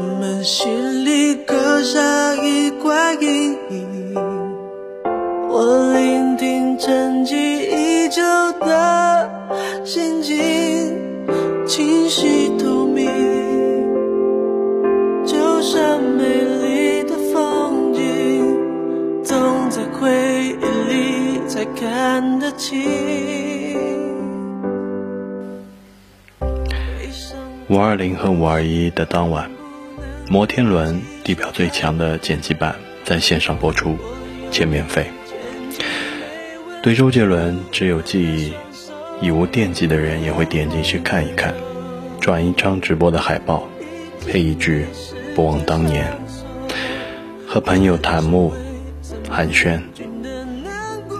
我们心里刻下一块阴影。我聆听沉寂已久的心境，清晰透明，就像美丽的风景，总在回忆里才看得清。五二零和五二一的当晚，摩天轮地表最强的剪辑版在线上播出，且免费。对周杰伦只有记忆，已无惦记的人也会点进去看一看，转一张直播的海报，配一句“不忘当年”，和朋友谈慕寒暄，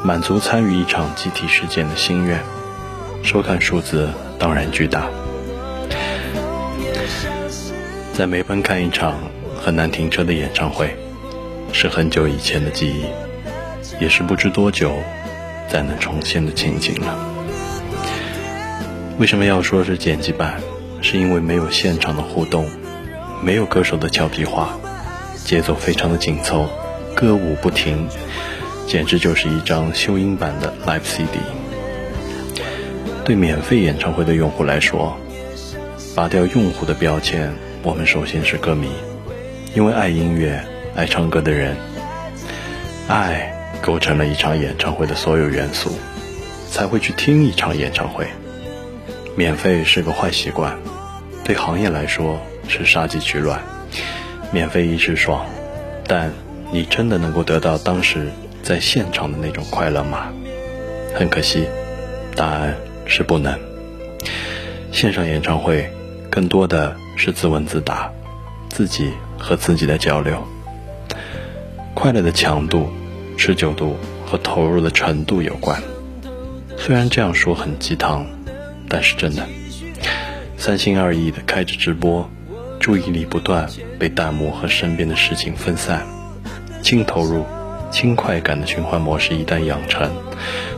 满足参与一场集体事件的心愿。收看数字当然巨大。在梅奔看一场很难停车的演唱会，是很久以前的记忆，也是不知多久才能重现的情景了。为什么要说是剪辑版？是因为没有现场的互动，没有歌手的俏皮话，节奏非常的紧凑，歌舞不停，简直就是一张修音版的 Live CD。对免费演唱会的用户来说，拔掉用户的标签。我们首先是歌迷，因为爱音乐、爱唱歌的人，爱构成了一场演唱会的所有元素，才会去听一场演唱会。免费是个坏习惯，对行业来说是杀鸡取卵。免费一时爽，但你真的能够得到当时在现场的那种快乐吗？很可惜，答案是不能。线上演唱会更多的。是自问自答，自己和自己的交流。快乐的强度、持久度和投入的程度有关。虽然这样说很鸡汤，但是真的。三心二意的开着直播，注意力不断被弹幕和身边的事情分散。轻投入、轻快感的循环模式一旦养成，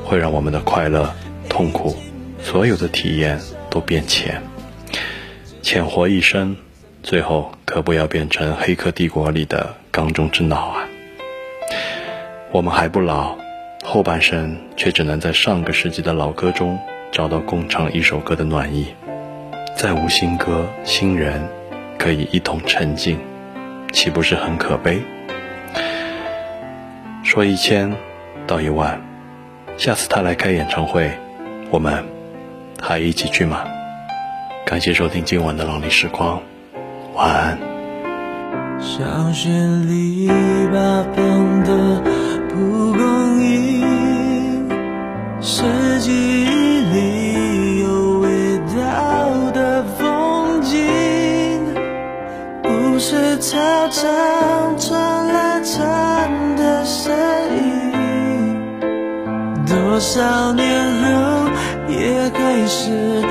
会让我们的快乐、痛苦，所有的体验都变浅。浅活一生，最后可不要变成《黑客帝国》里的缸中之脑啊！我们还不老，后半生却只能在上个世纪的老歌中找到共唱一首歌的暖意。再无新歌新人可以一同沉浸，岂不是很可悲？说一千道一万，下次他来开演唱会，我们还一起去吗？感谢收听今晚的朗丽时光，晚安。小学里八分的蒲公英，是记忆里有味道的风景，不是操场传来蝉的声音，多少年后也还是。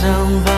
想把